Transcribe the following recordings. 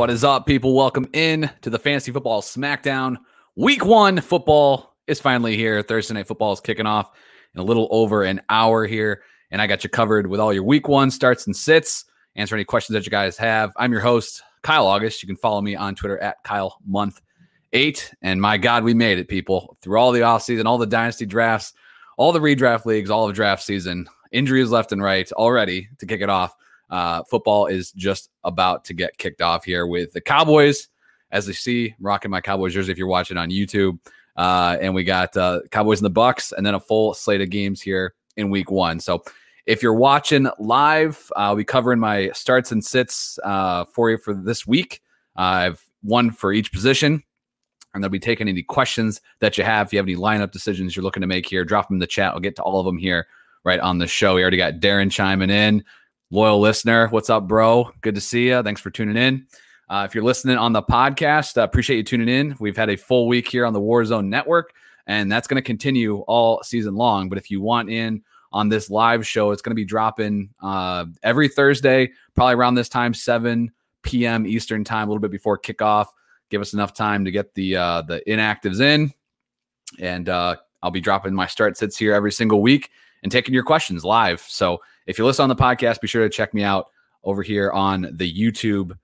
What is up, people? Welcome in to the Fantasy Football Smackdown. Week one football is finally here. Thursday Night Football is kicking off in a little over an hour here. And I got you covered with all your week one starts and sits. Answer any questions that you guys have. I'm your host, Kyle August. You can follow me on Twitter at Kyle Month Eight. And my God, we made it, people. Through all the offseason, all the dynasty drafts, all the redraft leagues, all of draft season, injuries left and right already to kick it off. Uh, football is just about to get kicked off here with the Cowboys, as you see, rocking my Cowboys jersey if you're watching on YouTube. Uh, and we got uh, Cowboys and the Bucks, and then a full slate of games here in Week One. So if you're watching live, I'll be covering my starts and sits uh, for you for this week. I've one for each position, and they'll be taking any questions that you have. If you have any lineup decisions you're looking to make here, drop them in the chat. I'll get to all of them here right on the show. We already got Darren chiming in loyal listener. What's up, bro? Good to see you. Thanks for tuning in. Uh, if you're listening on the podcast, uh, appreciate you tuning in. We've had a full week here on the Warzone Network, and that's going to continue all season long. But if you want in on this live show, it's going to be dropping uh, every Thursday, probably around this time, 7 p.m. Eastern time, a little bit before kickoff. Give us enough time to get the uh, the inactives in, and uh, I'll be dropping my start sits here every single week and taking your questions live. So if you listen on the podcast, be sure to check me out over here on the YouTube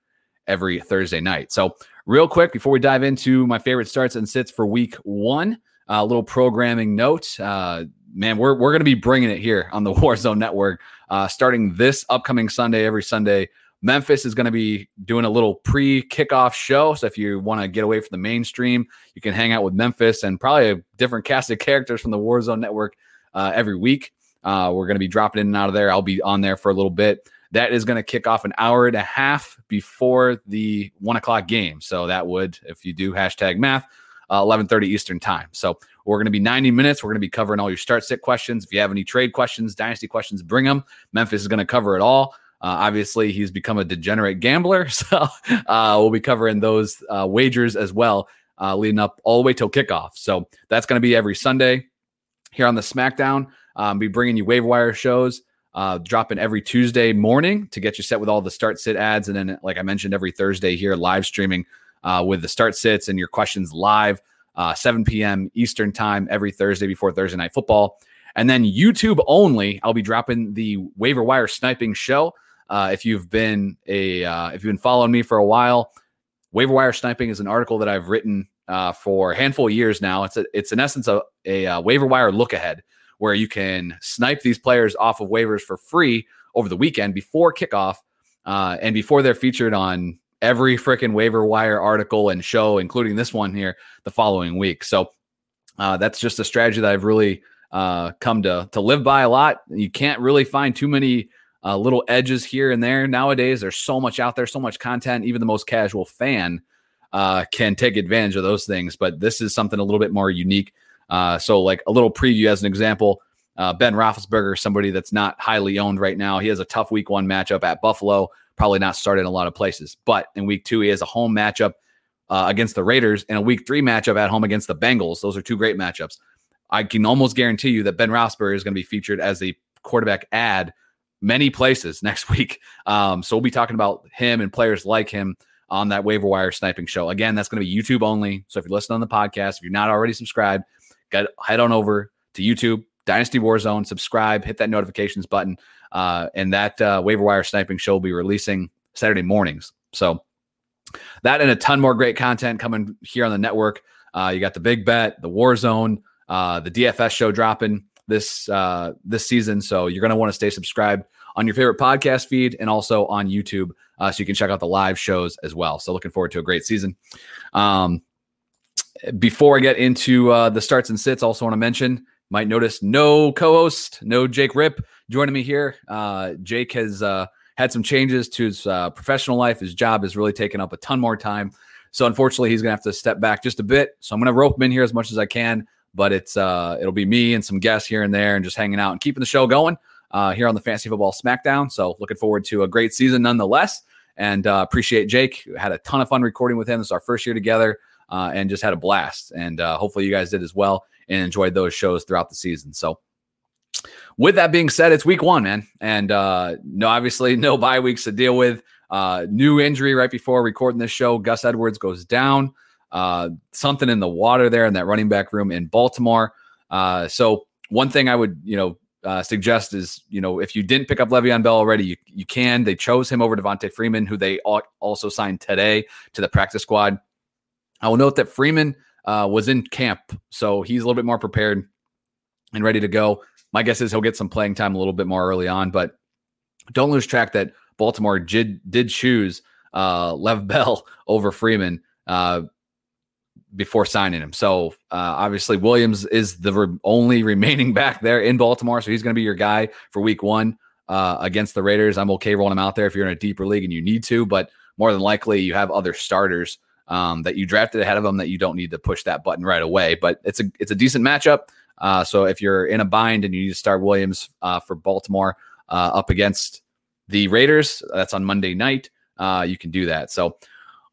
every Thursday night. So, real quick, before we dive into my favorite starts and sits for week one, a little programming note. Uh, man, we're, we're going to be bringing it here on the Warzone Network uh, starting this upcoming Sunday, every Sunday. Memphis is going to be doing a little pre kickoff show. So if you want to get away from the mainstream, you can hang out with Memphis and probably a different cast of characters from the Warzone Network uh, every week. Uh, we're going to be dropping in and out of there. I'll be on there for a little bit. That is going to kick off an hour and a half before the one o'clock game. So that would, if you do hashtag math, uh, 11:30 Eastern time. So we're going to be 90 minutes. We're going to be covering all your start sit questions. If you have any trade questions, dynasty questions, bring them. Memphis is going to cover it all. Uh, obviously, he's become a degenerate gambler, so uh, we'll be covering those uh, wagers as well, uh, leading up all the way till kickoff. So that's going to be every Sunday here on the SmackDown. Um, be bringing you waiver wire shows, uh, dropping every Tuesday morning to get you set with all the start sit ads, and then like I mentioned, every Thursday here live streaming uh, with the start sits and your questions live, uh, 7 p.m. Eastern time every Thursday before Thursday night football, and then YouTube only. I'll be dropping the waiver wire sniping show. Uh, if you've been a uh, if you've been following me for a while, waiver wire sniping is an article that I've written uh, for a handful of years now. It's a, it's in essence a, a, a waiver wire look ahead where you can snipe these players off of waivers for free over the weekend before kickoff uh, and before they're featured on every freaking waiver wire article and show, including this one here, the following week. So uh, that's just a strategy that I've really uh, come to to live by a lot. You can't really find too many uh, little edges here and there nowadays. There's so much out there, so much content. Even the most casual fan uh, can take advantage of those things. But this is something a little bit more unique uh, so, like a little preview as an example, uh, Ben Roethlisberger, somebody that's not highly owned right now. He has a tough Week One matchup at Buffalo. Probably not started in a lot of places, but in Week Two he has a home matchup uh, against the Raiders and a Week Three matchup at home against the Bengals. Those are two great matchups. I can almost guarantee you that Ben Roethlisberger is going to be featured as a quarterback ad many places next week. Um, so we'll be talking about him and players like him on that waiver wire sniping show. Again, that's going to be YouTube only. So if you're listening on the podcast, if you're not already subscribed, Get, head on over to YouTube, Dynasty Warzone, subscribe, hit that notifications button. Uh, and that uh, waiver wire sniping show will be releasing Saturday mornings. So that and a ton more great content coming here on the network. Uh, you got the big bet, the Warzone, uh, the DFS show dropping this uh, this season. So you're going to want to stay subscribed on your favorite podcast feed and also on YouTube, uh, so you can check out the live shows as well. So looking forward to a great season. Um, before I get into uh, the starts and sits, also want to mention might notice no co-host, no Jake Rip joining me here. Uh, Jake has uh, had some changes to his uh, professional life. His job has really taken up a ton more time, so unfortunately, he's going to have to step back just a bit. So I'm going to rope him in here as much as I can, but it's uh, it'll be me and some guests here and there, and just hanging out and keeping the show going uh, here on the Fantasy Football Smackdown. So looking forward to a great season nonetheless, and appreciate Jake. Had a ton of fun recording with him. This is our first year together uh, and just had a blast. And uh, hopefully you guys did as well and enjoyed those shows throughout the season. So, with that being said, it's week one, man, and uh, no, obviously no bye weeks to deal with. Uh, new injury right before recording this show. Gus Edwards goes down. Uh, something in the water there in that running back room in Baltimore. Uh, so one thing I would, you know, uh, suggest is, you know, if you didn't pick up Le'Veon Bell already, you, you can. They chose him over Devonta Freeman, who they also signed today to the practice squad. I will note that Freeman uh, was in camp, so he's a little bit more prepared and ready to go. My guess is he'll get some playing time a little bit more early on, but don't lose track that Baltimore did, did choose uh, Lev Bell over Freeman. Uh, before signing him. So uh, obviously Williams is the re- only remaining back there in Baltimore, so he's going to be your guy for Week One uh, against the Raiders. I'm okay rolling him out there if you're in a deeper league and you need to, but more than likely you have other starters um, that you drafted ahead of them that you don't need to push that button right away. But it's a it's a decent matchup. Uh, so if you're in a bind and you need to start Williams uh, for Baltimore uh, up against the Raiders, that's on Monday night. Uh, you can do that. So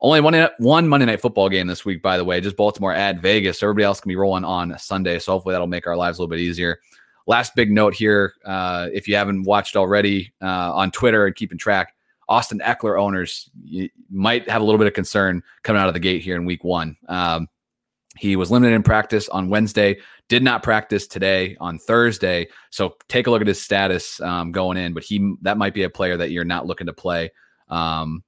only one one Monday night football game this week, by the way, just Baltimore at Vegas. Everybody else can be rolling on Sunday. So hopefully that'll make our lives a little bit easier. Last big note here, uh, if you haven't watched already uh, on Twitter and keeping track, Austin Ekeler owners might have a little bit of concern coming out of the gate here in Week One. Um, he was limited in practice on Wednesday, did not practice today on Thursday. So take a look at his status um, going in, but he that might be a player that you're not looking to play um,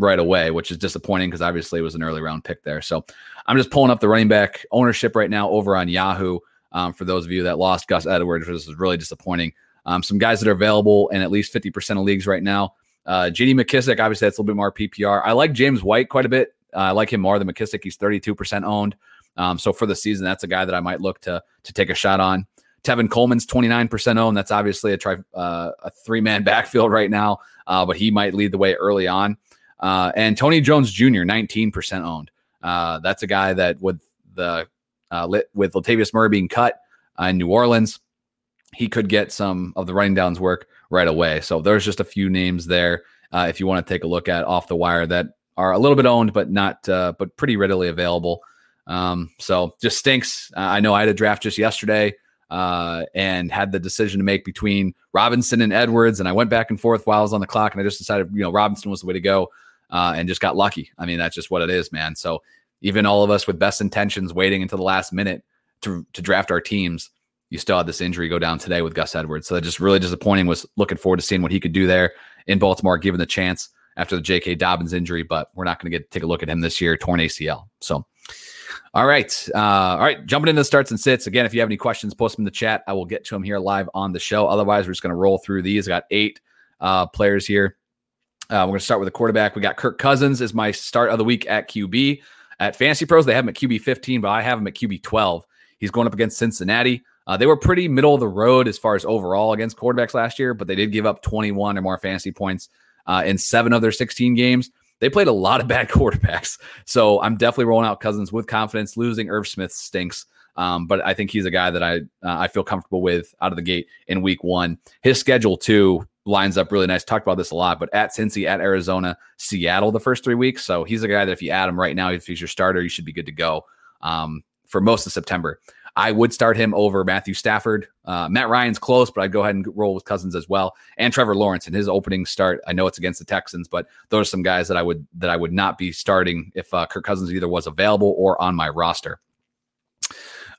right away, which is disappointing because obviously it was an early round pick there. So I'm just pulling up the running back ownership right now over on Yahoo. Um, for those of you that lost Gus Edwards, which is really disappointing. Um, some guys that are available in at least 50% of leagues right now. Uh, JD McKissic, obviously, that's a little bit more PPR. I like James White quite a bit. Uh, I like him more than McKissic. He's 32% owned. Um, so for the season, that's a guy that I might look to to take a shot on. Tevin Coleman's 29% owned. That's obviously a, tri- uh, a three man backfield right now, uh, but he might lead the way early on. Uh, and Tony Jones Jr., 19% owned. Uh, that's a guy that with the uh, with Latavius Murray being cut uh, in New Orleans, he could get some of the running downs work right away. So there's just a few names there uh, if you want to take a look at off the wire that are a little bit owned, but not uh, but pretty readily available. Um, so just stinks. I know I had a draft just yesterday uh, and had the decision to make between Robinson and Edwards, and I went back and forth while I was on the clock, and I just decided you know Robinson was the way to go uh, and just got lucky. I mean, that's just what it is, man. So even all of us with best intentions waiting until the last minute to, to draft our teams, you still had this injury go down today with Gus Edwards. So that just really disappointing. Was looking forward to seeing what he could do there in Baltimore, given the chance after the J.K. Dobbins injury. But we're not going to get take a look at him this year, torn ACL. So, all right, uh, all right, jumping into the starts and sits again. If you have any questions, post them in the chat. I will get to them here live on the show. Otherwise, we're just going to roll through these. I got eight uh, players here uh, we're going to start with the quarterback. We got Kirk Cousins is my start of the week at QB. At Fantasy Pros, they have him at QB 15, but I have him at QB 12. He's going up against Cincinnati. Uh, they were pretty middle of the road as far as overall against quarterbacks last year, but they did give up 21 or more fantasy points uh, in seven of their 16 games. They played a lot of bad quarterbacks. So I'm definitely rolling out Cousins with confidence. Losing Irv Smith stinks. Um, but I think he's a guy that I uh, I feel comfortable with out of the gate in week one. His schedule too lines up really nice. Talked about this a lot, but at Cincy, at Arizona, Seattle the first three weeks. So he's a guy that if you add him right now, if he's your starter, you should be good to go um, for most of September. I would start him over Matthew Stafford. Uh, Matt Ryan's close, but I'd go ahead and roll with Cousins as well, and Trevor Lawrence in his opening start. I know it's against the Texans, but those are some guys that I would that I would not be starting if uh, Kirk Cousins either was available or on my roster.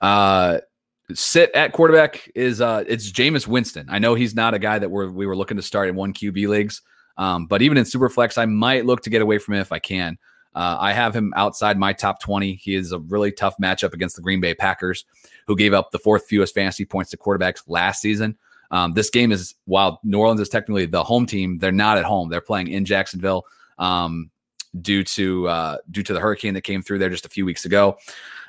Uh, sit at quarterback is uh it's Jameis Winston. I know he's not a guy that we're we were looking to start in one QB leagues. Um, but even in Superflex, I might look to get away from him if I can. Uh, I have him outside my top 20. He is a really tough matchup against the Green Bay Packers, who gave up the fourth fewest fantasy points to quarterbacks last season. Um, this game is, while New Orleans is technically the home team, they're not at home. They're playing in Jacksonville um, due to uh, due to the hurricane that came through there just a few weeks ago.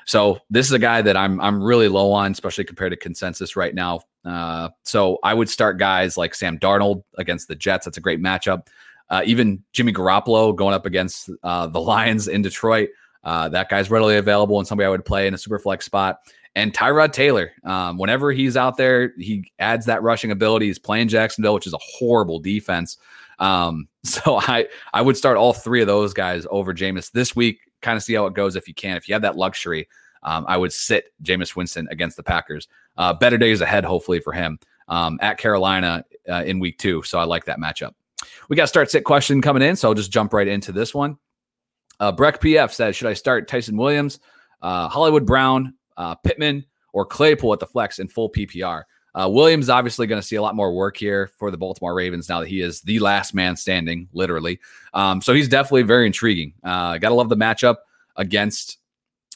So this is a guy that I'm I'm really low on, especially compared to consensus right now. Uh, so I would start guys like Sam Darnold against the Jets. That's a great matchup. Uh, even Jimmy Garoppolo going up against uh, the Lions in Detroit. Uh, that guy's readily available and somebody I would play in a super flex spot. And Tyrod Taylor, um, whenever he's out there, he adds that rushing ability. He's playing Jacksonville, which is a horrible defense. Um, so I I would start all three of those guys over Jameis this week kind of see how it goes if you can. If you have that luxury, um, I would sit Jameis Winston against the Packers. Uh, better days ahead, hopefully for him um, at Carolina uh, in week two. So I like that matchup. We got start sit question coming in, so I'll just jump right into this one. Uh, Breck PF says, should I start Ty'Son Williams, uh, Hollywood Brown, uh, Pittman, or Claypool at the flex in full PPR? Uh, Williams obviously going to see a lot more work here for the Baltimore Ravens now that he is the last man standing, literally. Um, so he's definitely very intriguing. Uh, Got to love the matchup against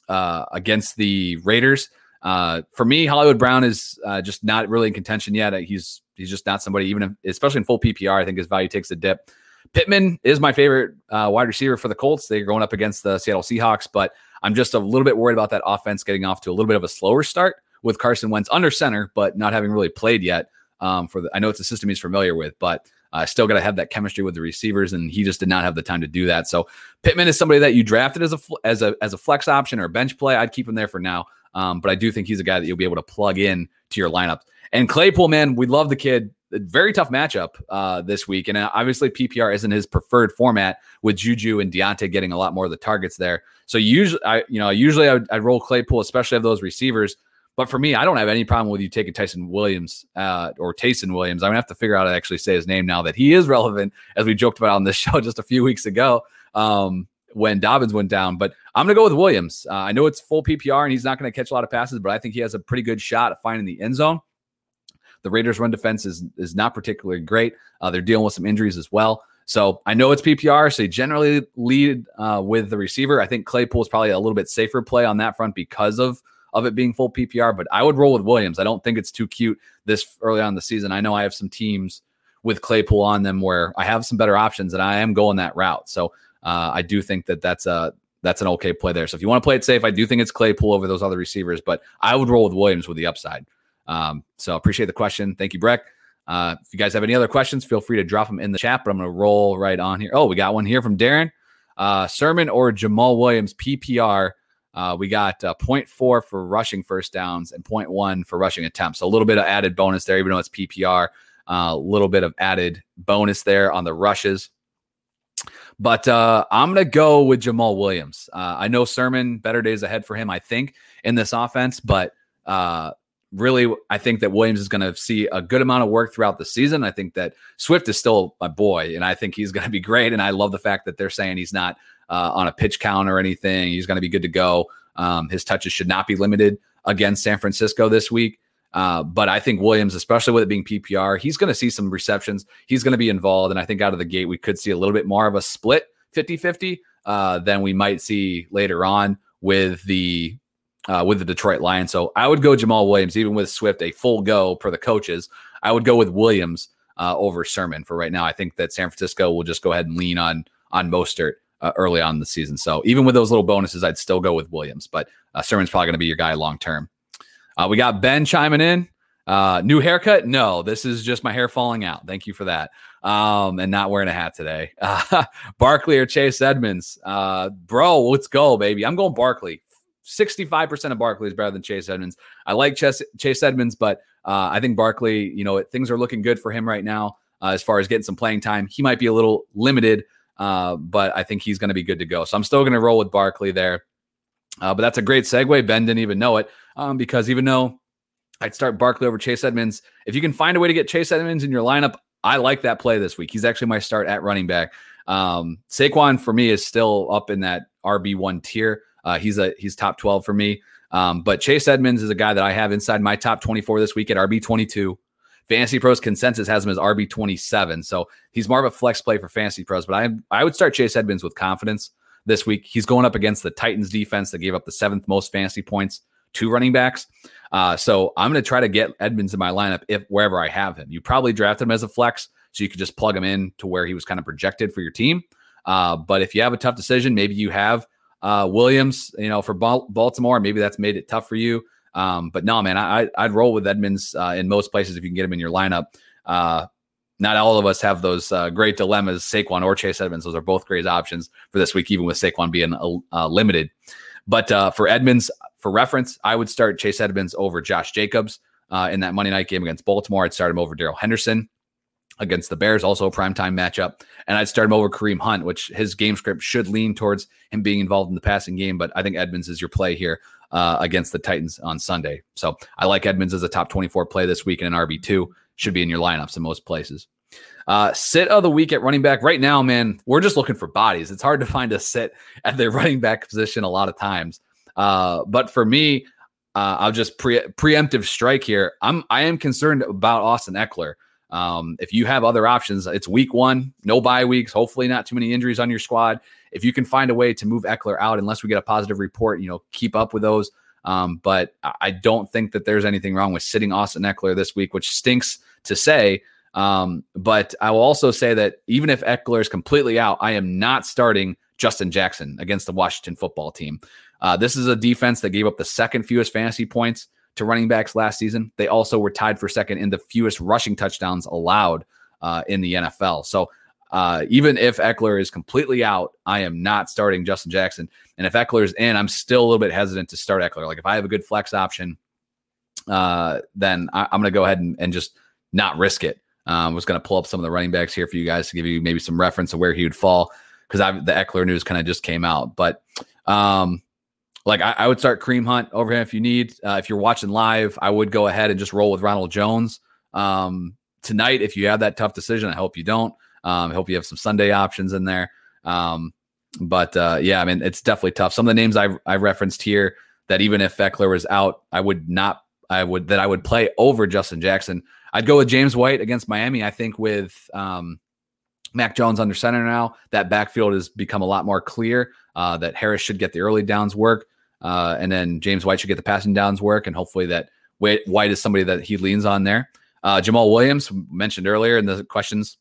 uh, against the Raiders. Uh, for me, Hollywood Brown is uh, just not really in contention yet. He's he's just not somebody, even if, especially in full PPR. I think his value takes a dip. Pittman is my favorite uh, wide receiver for the Colts. They're going up against the Seattle Seahawks, but I'm just a little bit worried about that offense getting off to a little bit of a slower start with Carson Wentz under center, but not having really played yet. Um, for the, I know it's a system he's familiar with, but I uh, still got to have that chemistry with the receivers, and he just did not have the time to do that. So Pittman is somebody that you drafted as a as a as a flex option or a bench play. I'd keep him there for now, um, but I do think he's a guy that you'll be able to plug in to your lineup. And Claypool, man, we love the kid. Very tough matchup uh, this week, and uh, obviously PPR isn't his preferred format with Juju and Diontae getting a lot more of the targets there. So usually, I you know usually I I'd roll Claypool, especially of those receivers. But for me, I don't have any problem with you taking Tyson Williams uh, or Taysom Williams. I'm gonna have to figure out how to actually say his name now that he is relevant, as we joked about on this show just a few weeks ago um, when Dobbins went down. But I'm gonna go with Williams. Uh, I know it's full PPR and he's not gonna catch a lot of passes, but I think he has a pretty good shot at finding the end zone. The Raiders' run defense is is not particularly great. Uh, they're dealing with some injuries as well. So I know it's PPR, so you generally lead uh, with the receiver. I think Claypool is probably a little bit safer play on that front because of of it being full PPR, but I would roll with Williams. I don't think it's too cute this early on the season. I know I have some teams with Claypool on them where I have some better options, and I am going that route. So uh, I do think that that's a that's an okay play there. So if you want to play it safe, I do think it's Claypool over those other receivers, but I would roll with Williams with the upside. Um, so appreciate the question. Thank you, Breck. Uh, if you guys have any other questions, feel free to drop them in the chat. But I'm going to roll right on here. Oh, we got one here from Darren. Uh, Sermon or Jamaal Williams PPR uh, we got uh, 0.4 for rushing first downs and 0.1 for rushing attempts. So a little bit of added bonus there, even though it's PPR. A uh, little bit of added bonus there on the rushes. But uh, I'm going to go with Jamaal Williams. Uh, I know Sermon, better days ahead for him, I think, in this offense. But uh, really, I think that Williams is going to see a good amount of work throughout the season. I think that Swift is still my boy, and I think he's going to be great. And I love the fact that they're saying he's not uh, on a pitch count or anything. He's going to be good to go. Um, his touches should not be limited against San Francisco this week. Uh, but I think Williams, especially with it being PPR, he's going to see some receptions. He's going to be involved. And I think out of the gate, we could see a little bit more of a split 50 50 uh, than we might see later on with the. Uh, with the Detroit Lions. So I would go Jamaal Williams, even with Swift, a full go for the coaches. I would go with Williams uh, over Sermon for right now. I think that San Francisco will just go ahead and lean on on Mostert uh, early on in the season. So even with those little bonuses, I'd still go with Williams, but uh, Sermon's probably going to be your guy long term. Uh, we got Ben chiming in. Uh, new haircut? No, this is just my hair falling out. Thank you for that. Um, and not wearing a hat today. Uh, Barkley or Chase Edmonds? Uh, bro, let's go, baby. I'm going Barkley. 65% of Barkley is better than Chase Edmonds. I like Chase, Chase Edmonds, but uh, I think Barkley, you know, things are looking good for him right now uh, as far as getting some playing time. He might be a little limited uh, but I think he's going to be good to go. So I'm still going to roll with Barkley there. Uh, but that's a great segue. Ben didn't even know it um, because even though I'd start Barkley over Chase Edmonds, if you can find a way to get Chase Edmonds in your lineup, I like that play this week. He's actually my start at running back. Um, Saquon for me is still up in that RB one tier. Uh, he's a he's top twelve for me. Um, but Chase Edmonds is a guy that I have inside my top twenty four this week at RB twenty two. Fantasy Pros consensus has him as RB twenty seven, so he's more of a flex play for Fantasy Pros. But I I would start Chase Edmonds with confidence this week. He's going up against the Titans defense that gave up the seventh most fantasy points to running backs. Uh, so I'm going to try to get Edmonds in my lineup if wherever I have him. You probably drafted him as a flex, so you could just plug him in to where he was kind of projected for your team. Uh, but if you have a tough decision, maybe you have uh, Williams, you know, for Baltimore, maybe that's made it tough for you. Um, but no, man, I, I'd roll with Edmonds uh, in most places if you can get him in your lineup. Uh, not all of us have those uh, great dilemmas, Saquon or Chase Edmonds. Those are both great options for this week, even with Saquon being uh, limited. But uh, for Edmonds, for reference, I would start Chase Edmonds over Josh Jacobs uh, in that Monday night game against Baltimore. I'd start him over Darrell Henderson against the Bears, also a primetime matchup. And I'd start him over Kareem Hunt, which his game script should lean towards him being involved in the passing game. But I think Edmonds is your play here uh, against the Titans on Sunday. So I like Edmonds as a top 24 play this week and an RB2. Should be in your lineups in most places. Uh, sit of the week at running back. Right now, man, we're just looking for bodies. It's hard to find a sit at the running back position a lot of times. Uh, but for me, uh, I'll just pre- preemptive strike here. I'm I am concerned about Austin Ekeler. Um, if you have other options, it's week one, no bye weeks. Hopefully, not too many injuries on your squad. If you can find a way to move Ekeler out, unless we get a positive report, you know, keep up with those. Um, but I don't think that there's anything wrong with sitting Austin Ekeler this week, which stinks to say. Um, but I will also say that even if Ekeler is completely out, I am not starting Justin Jackson against the Washington football team. Uh, this is a defense that gave up the second fewest fantasy points to running backs last season. They also were tied for second in the fewest rushing touchdowns allowed uh, in the NFL. So uh, even if Ekeler is completely out, I am not starting Justin Jackson. And if Ekeler is in, I'm still a little bit hesitant to start Ekeler. Like if I have a good flex option, uh, then I, am going to go ahead and, and, just not risk it. Um, I was going to pull up some of the running backs here for you guys to give you maybe some reference of where he would fall because the Ekeler news kind of just came out. But um, like I, I, would start Kareem Hunt over him if you need. Uh, if you're watching live, I would go ahead and just roll with Ronald Jones um, tonight. If you have that tough decision, I hope you don't. Um, hope you have some Sunday options in there. Um, but uh, yeah, I mean, it's definitely tough. Some of the names I I referenced here that even if Ekeler was out, I would not. I would that I would play over Justin Jackson. I'd go with James White against Miami. I think with um, Mac Jones under center now, that backfield has become a lot more clear. Uh, that Harris should get the early downs work. Uh, and then James White should get the passing downs work, and hopefully that White is somebody that he leans on there. Uh, Jamaal Williams mentioned earlier in the questions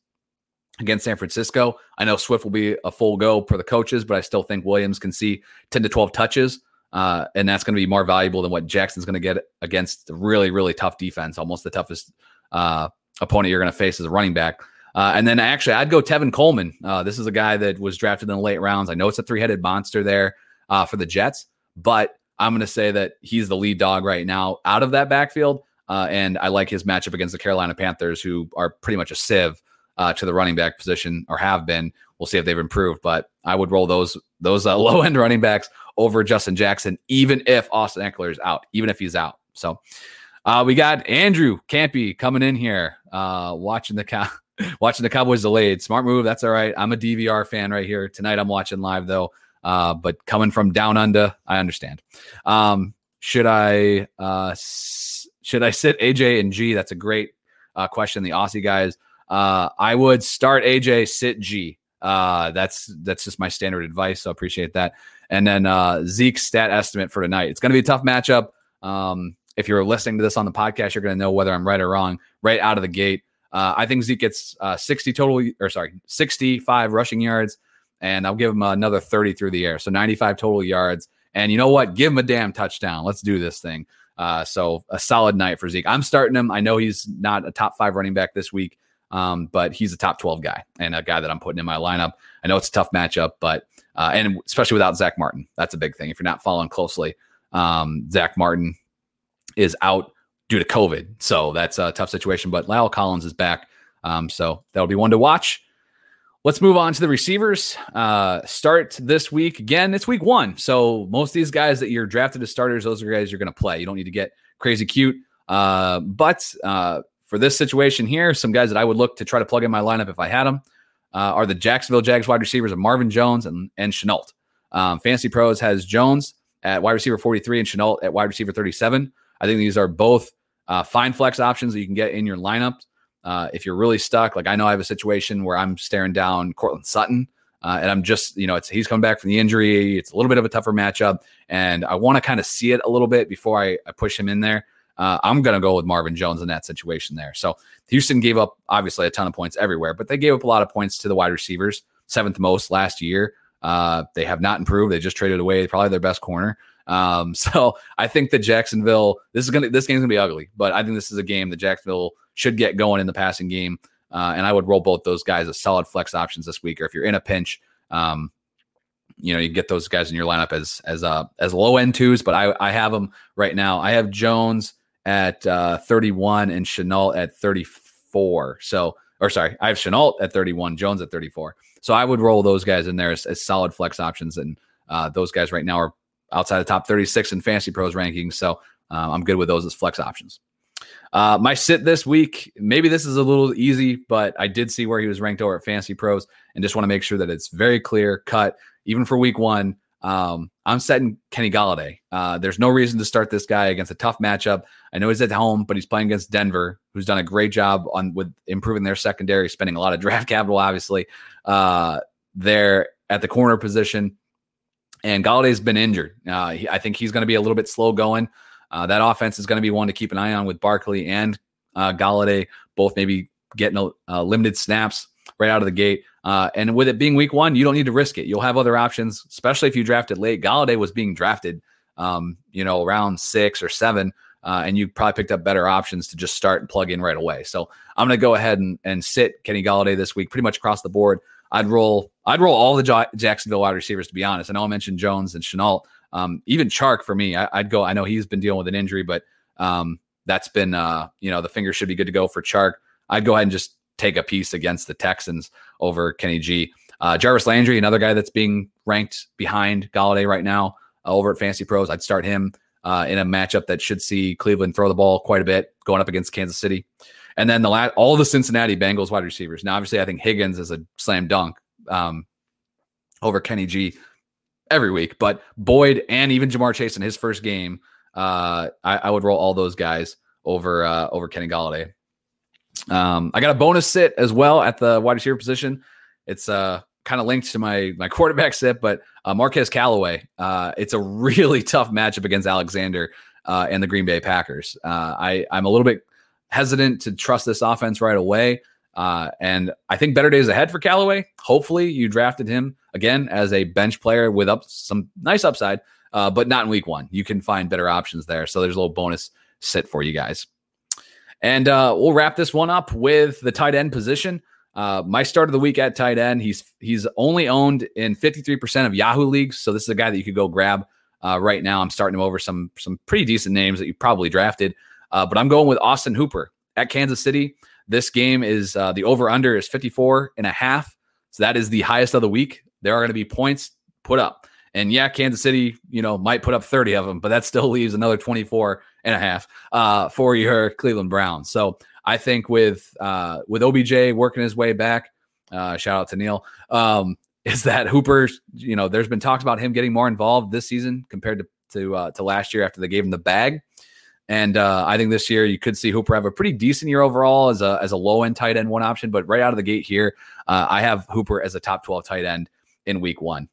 against San Francisco. I know Swift will be a full go for the coaches, but I still think Williams can see 10 to 12 touches. Uh, and that's going to be more valuable than what Jackson's going to get against a really, really tough defense, almost the toughest uh, opponent you're going to face as a running back. Uh, and then actually, I'd go Tevin Coleman. Uh, this is a guy that was drafted in the late rounds. I know it's a three headed monster there uh, for the Jets, but I'm going to say that he's the lead dog right now out of that backfield. Uh, and I like his matchup against the Carolina Panthers, who are pretty much a sieve uh, to the running back position or have been. We'll see if they've improved, but I would roll those those uh, low end running backs over Justin Jackson, even if Austin Ekeler is out, even if he's out. So uh, we got Andrew Campy coming in here, uh, watching the cow. watching the Cowboys delayed. Smart move. That's all right. I'm a DVR fan right here. Tonight I'm watching live though. Uh, but coming from down under, I understand. Um, should I uh, s- should I sit AJ and G? That's a great uh, question. The Aussie guys. Uh, I would start AJ, sit G. Uh, that's that's just my standard advice. So I appreciate that. And then uh, Zeke's stat estimate for tonight. It's going to be a tough matchup. Um, if you're listening to this on the podcast, you're going to know whether I'm right or wrong right out of the gate. Uh, I think Zeke gets uh, 60 total, or sorry, 65 rushing yards, and I'll give him another 30 through the air. So 95 total yards. And you know what? Give him a damn touchdown. Let's do this thing. Uh, so a solid night for Zeke. I'm starting him. I know he's not a top five running back this week, um, but he's a top 12 guy and a guy that I'm putting in my lineup. I know it's a tough matchup, but uh, and especially without Zack Martin, that's a big thing. If you're not following closely, um, Zack Martin is out due to COVID, so that's a tough situation. But La'el Collins is back, um, so that'll be one to watch. Let's move on to the receivers. Uh, start this week again. It's week one, so most of these guys that you're drafted as starters, those are guys you're going to play. You don't need to get crazy cute. Uh, but uh, for this situation here, some guys that I would look to try to plug in my lineup if I had them uh, are the Jacksonville Jags wide receivers of Marvin Jones and and Shenault. Um, Fantasy Pros has Jones at wide receiver 43 and Shenault at wide receiver 37. I think these are both uh, fine flex options that you can get in your lineup. Uh, if you're really stuck, like I know I have a situation where I'm staring down Courtland Sutton, uh, and I'm just, you know, it's he's coming back from the injury. It's a little bit of a tougher matchup, and I want to kind of see it a little bit before I, I push him in there. Uh, I'm going to go with Marvin Jones in that situation there. So Houston gave up obviously a ton of points everywhere, but they gave up a lot of points to the wide receivers, seventh most last year. Uh, they have not improved. They just traded away probably their best corner. Um, so I think that Jacksonville, this is gonna this game's gonna be ugly, but I think this is a game that Jacksonville should get going in the passing game. Uh, and I would roll both those guys as solid flex options this week. Or if you're in a pinch, um, you know, you get those guys in your lineup as as uh as low end twos. But I I have them right now. I have Jones at uh, 31 and Shenault at 34. So or sorry, I have Shenault at 31, Jones at 34. So I would roll those guys in there as, as solid flex options. And uh, those guys right now are outside the top 36 in Fantasy Pros rankings. So um, I'm good with those as flex options. Uh, my sit this week, maybe this is a little easy, but I did see where he was ranked over at Fantasy Pros and just want to make sure that it's very clear cut, even for week one. Um, I'm setting Kenny Golladay. Uh, there's no reason to start this guy against a tough matchup. I know he's at home, but he's playing against Denver, who's done a great job on with improving their secondary, spending a lot of draft capital, obviously. Uh, there at the corner position, and Golladay's been injured. Uh, he, I think he's going to be a little bit slow going. Uh, that offense is going to be one to keep an eye on with Barkley and uh, Golladay both maybe getting a, limited snaps right out of the gate. Uh, and with it being week one, you don't need to risk it. You'll have other options, especially if you drafted late. Golladay was being drafted, um, you know, around six or seven, uh, and you probably picked up better options to just start and plug in right away. So I'm going to go ahead and, and sit Kenny Golladay this week, pretty much across the board. I'd roll, I'd roll all the Jacksonville wide receivers to be honest. I know I mentioned Jones and Shenault, um, even Chark for me. I, would go. I know he's been dealing with an injury, but um, that's been, uh, you know, the finger should be good to go for Chark. I'd go ahead and just take a piece against the Texans over Kenny G. Uh, Jarvis Landry, another guy that's being ranked behind Golladay right now uh, over at Fantasy Pros. I'd start him uh, in a matchup that should see Cleveland throw the ball quite a bit going up against Kansas City. And then the last, all the Cincinnati Bengals wide receivers. Now, obviously, I think Higgins is a slam dunk um, over Kenny G every week, but Boyd and even Ja'Marr Chase in his first game, uh, I, I, would roll all those guys over uh, over Kenny Golladay. Um, I got a bonus sit as well at the wide receiver position. It's uh, kind of linked to my my quarterback sit, but uh, Marquez Callaway. Uh, it's a really tough matchup against Alexander uh, and the Green Bay Packers. Uh, I I'm a little bit hesitant to trust this offense right away. Uh, and I think better days ahead for Callaway. Hopefully, you drafted him again as a bench player with up some nice upside, uh, but not in week one. You can find better options there. So there's a little bonus sit for you guys. And uh, we'll wrap this one up with the tight end position. Uh, my start of the week at tight end, he's he's only owned in 53% of Yahoo leagues. So this is a guy that you could go grab uh, right now. I'm starting him over some some pretty decent names that you probably drafted. Uh, but I'm going with Austin Hooper at Kansas City. This game is uh, the over under is 54 and a half. So that is the highest of the week. There are going to be points put up. And yeah, Kansas City, you know, might put up 30 of them, but that still leaves another 24 and a half uh, for your Cleveland Browns. So I think with uh, with OBJ working his way back, uh, shout out to Neil, um, is that Hooper, you know, there's been talks about him getting more involved this season compared to to, uh, to last year after they gave him the bag. And uh, I think this year you could see Hooper have a pretty decent year overall as a as a low end tight end one option. But right out of the gate here, uh, I have Hooper as a top twelve tight end in week one.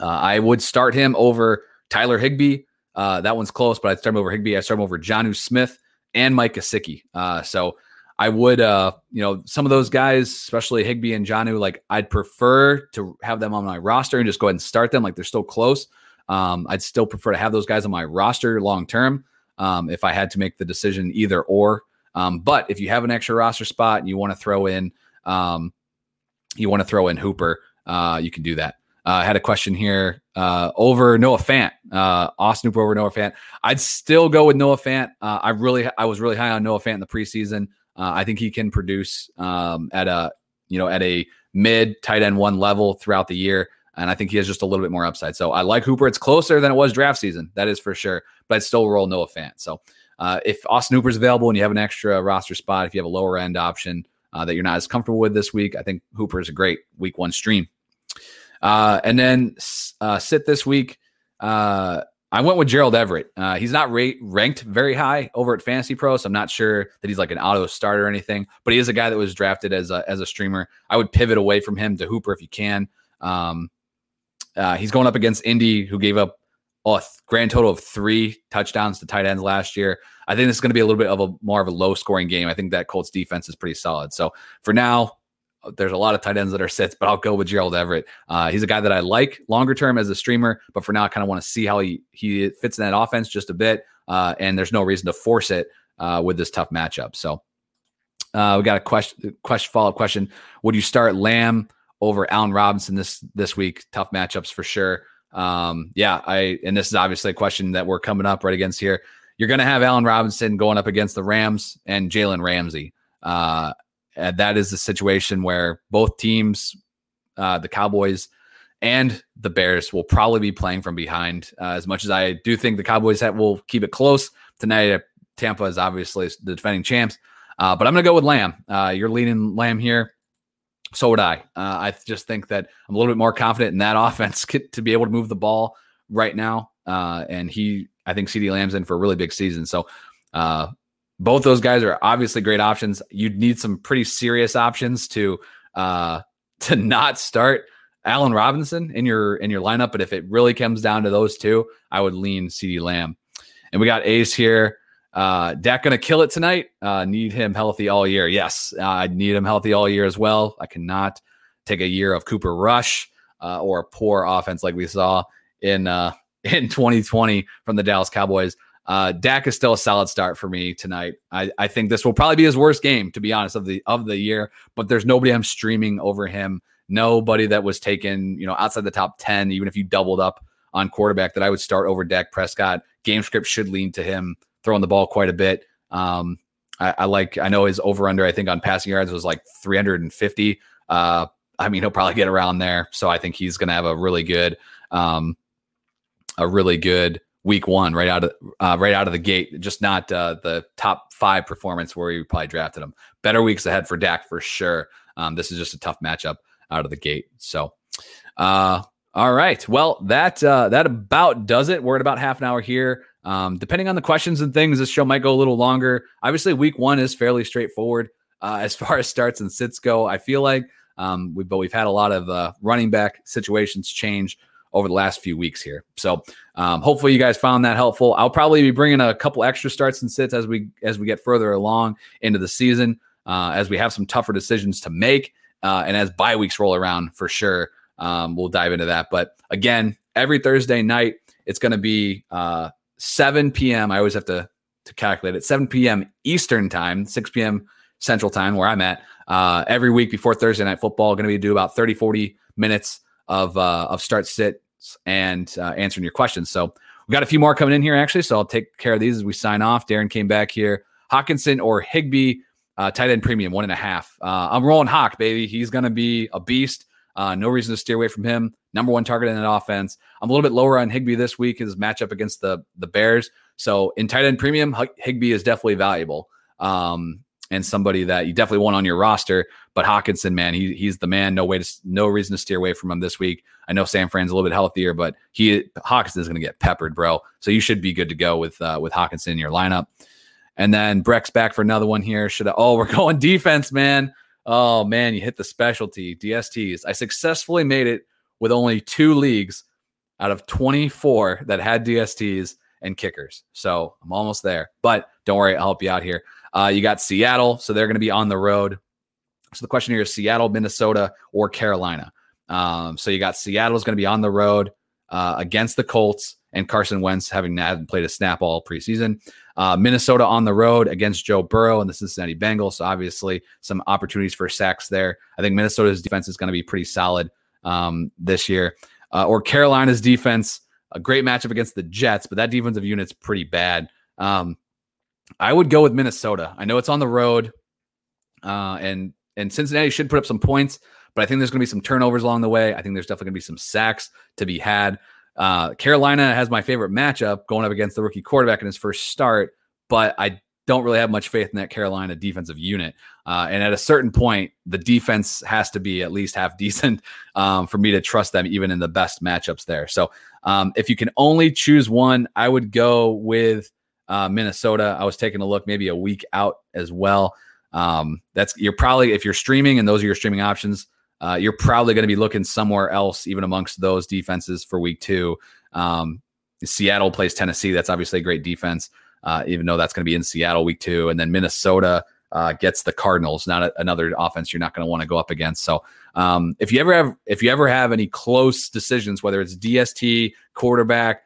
Uh, I would start him over Tyler Higbee. Uh, that one's close, but I'd start him over Higbee. I start him over Jonnu Smith and Mike Gesicki. Uh, so I would, uh, you know, some of those guys, especially Higbee and Jonnu, like I'd prefer to have them on my roster and just go ahead and start them. Like they're still close. Um, I'd still prefer to have those guys on my roster long term um, if I had to make the decision either or. Um, but if you have an extra roster spot and you want to throw in, um, you want to throw in Hooper, uh, you can do that. Uh, I had a question here uh, over Noah Fant, uh, Austin Hooper over Noah Fant. I'd still go with Noah Fant. Uh, I really, I was really high on Noah Fant in the preseason. Uh, I think he can produce um, at a, you know, at a mid tight end one level throughout the year, and I think he has just a little bit more upside. So I like Hooper. It's closer than it was draft season, that is for sure. But I'd still roll Noah Fant. So uh, if Austin Hooper's available and you have an extra roster spot, if you have a lower end option that you're not as comfortable with this week, I think Hooper is a great week one stream. Uh, and then uh, sit this week. Uh, I went with Gerald Everett. Uh, he's not rate, ranked very high over at Fantasy Pro, so I'm not sure that he's like an auto starter or anything. But he is a guy that was drafted as a as a streamer. I would pivot away from him to Hooper if you can. Um, uh, he's going up against Indy, who gave up a grand total of three touchdowns to tight ends last year. I think this is going to be a little bit of a more of a low scoring game. I think that Colts defense is pretty solid. So for now, there's a lot of tight ends that are sits, but I'll go with Gerald Everett. Uh, he's a guy that I like longer term as a streamer, but for now, I kind of want to see how he he fits in that offense just a bit. Uh, and there's no reason to force it uh, with this tough matchup. So uh, we got a question, question follow up question. Would you start Lamb over Allen Robinson this this week? Tough matchups for sure. Um, yeah, I and this is obviously a question that we're coming up right against here. You're going to have Allen Robinson going up against the Rams and Jalen Ramsey. Uh, and that is the situation where both teams, uh, the Cowboys and the Bears, will probably be playing from behind. Uh, as much as I do think the Cowboys have, will keep it close tonight, Tampa is obviously the defending champs, uh, but I'm going to go with Lamb. Uh, you're leading Lamb here. So would I. Uh, I just think that I'm a little bit more confident in that offense to be able to move the ball right now. Uh, and he, I think CeeDee Lamb's in for a really big season. So uh, both those guys are obviously great options. You'd need some pretty serious options to uh, to not start Allen Robinson in your in your lineup. But if it really comes down to those two, I would lean CeeDee Lamb. And we got Ace here. Uh, Dak to kill it tonight. Uh, need him healthy all year. Yes, uh, I need him healthy all year as well. I cannot take a year of Cooper Rush uh, or a poor offense like we saw in uh, in 2020 from the Dallas Cowboys. Uh, Dak is still a solid start for me tonight. I, I think this will probably be his worst game, to be honest, of the of the year. But there's nobody I'm streaming over him. Nobody that was taken, you know, outside the top 10, even if you doubled up on quarterback, that I would start over Dak Prescott. Game script should lean to him throwing the ball quite a bit. Um, I, I, like, I know his over under, I think on passing yards was like 350. Uh, I mean, he'll probably get around there. So I think he's going to have a really good, um, a really good week one right out of uh, right out of the gate. Just not uh, the top five performance where you probably drafted him. Better weeks ahead for Dak for sure. Um, this is just a tough matchup out of the gate. So, uh, all right. Well, that uh, that about does it. We're at about half an hour here. Um, depending on the questions and things, this show might go a little longer. Obviously, week one is fairly straightforward uh, as far as starts and sits go. I feel like, um, we, but we've had a lot of uh, running back situations change over the last few weeks here. So um, hopefully you guys found that helpful. I'll probably be bringing a couple extra starts and sits as we as we get further along into the season, uh, as we have some tougher decisions to make, uh, and as bye weeks roll around for sure. Um, we'll dive into that. But again, every Thursday night it's going to be uh, 7 p.m. I always have to to calculate it. 7 p.m. Eastern time, 6 p.m. Central time, where I'm at. Uh, every week before Thursday night football, going to be do about 30, 40 minutes of uh, of start sit and uh, answering your questions. So we got a few more coming in here actually. So I'll take care of these as we sign off. Darren came back here. Hockenson or Higbee, uh, tight end premium one and a half. Uh, I'm rolling Hawk, baby. He's to be a beast. Uh, no reason to steer away from him. Number one target in that offense. I'm a little bit lower on Higbee this week. His matchup against the the Bears. So in tight end premium, Higbee is definitely valuable. Um, and somebody that you definitely want on your roster. But Hockenson, man, he, he's the man. No way to no reason to steer away from him this week. I know San Fran's a little bit healthier, but he Hockenson is going to get peppered, bro. So you should be good to go with uh, with Hockenson in your lineup. And then Breck's back for another one here. Should I, oh we're going defense, man. Oh man, you hit the specialty DSTs. I successfully made it with only two leagues out of 24 that had DSTs and kickers. So I'm almost there. But don't worry, I'll help you out here. Uh, you got Seattle, so they're going to be on the road. So the question here is Seattle, Minnesota, or Carolina. Um, so you got Seattle is going to be on the road uh, against the Colts and Carson Wentz having not played a snap all preseason. Uh, Minnesota on the road against Joe Burrow and the Cincinnati Bengals. So obviously some opportunities for sacks there. I think Minnesota's defense is going to be pretty solid um, this year. Uh, or Carolina's defense, a great matchup against the Jets, but that defensive unit's pretty bad. Um, I would go with Minnesota. I know it's on the road, uh, and and Cincinnati should put up some points, but I think there's going to be some turnovers along the way. I think there's definitely going to be some sacks to be had. Uh, Carolina has my favorite matchup going up against the rookie quarterback in his first start, but I don't really have much faith in that Carolina defensive unit. Uh, and at a certain point, the defense has to be at least half decent um, for me to trust them, even in the best matchups there. So um, if you can only choose one, I would go with uh, Minnesota. I was taking a look maybe a week out as well. Um, that's you're probably if you're streaming and those are your streaming options, uh, you're probably going to be looking somewhere else, even amongst those defenses for week two. Um, Seattle plays Tennessee. That's obviously a great defense, uh, even though that's going to be in Seattle week two. And then Minnesota uh, gets the Cardinals, not a, another offense you're not going to want to go up against. So um, if you ever have if you ever have any close decisions, whether it's DST, quarterback,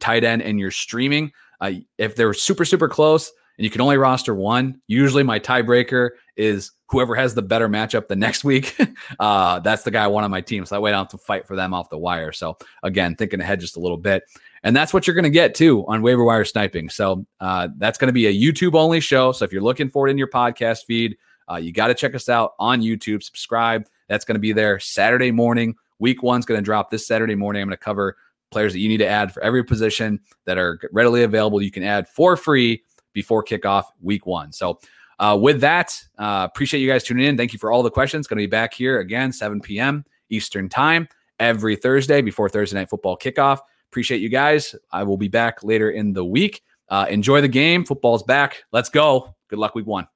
tight end, and you're streaming, uh, if they're super, super close and you can only roster one, usually my tiebreaker is whoever has the better matchup the next week. uh, that's the guy I want on my team. So I wait out to fight for them off the wire. So again, thinking ahead just a little bit. And that's what you're going to get too on waiver wire sniping. So uh, that's going to be a YouTube only show. So if you're looking for it in your podcast feed, uh, you got to check us out on YouTube. Subscribe. That's going to be there Saturday morning. Week one's going to drop this Saturday morning. I'm going to cover players that you need to add for every position that are readily available. You can add for free before kickoff week one. So, uh, with that, uh, appreciate you guys tuning in. Thank you for all the questions. Going to be back here again, 7 p.m. Eastern Time every Thursday before Thursday Night Football kickoff. Appreciate you guys. I will be back later in the week. Uh, enjoy the game. Football's back. Let's go. Good luck, week one.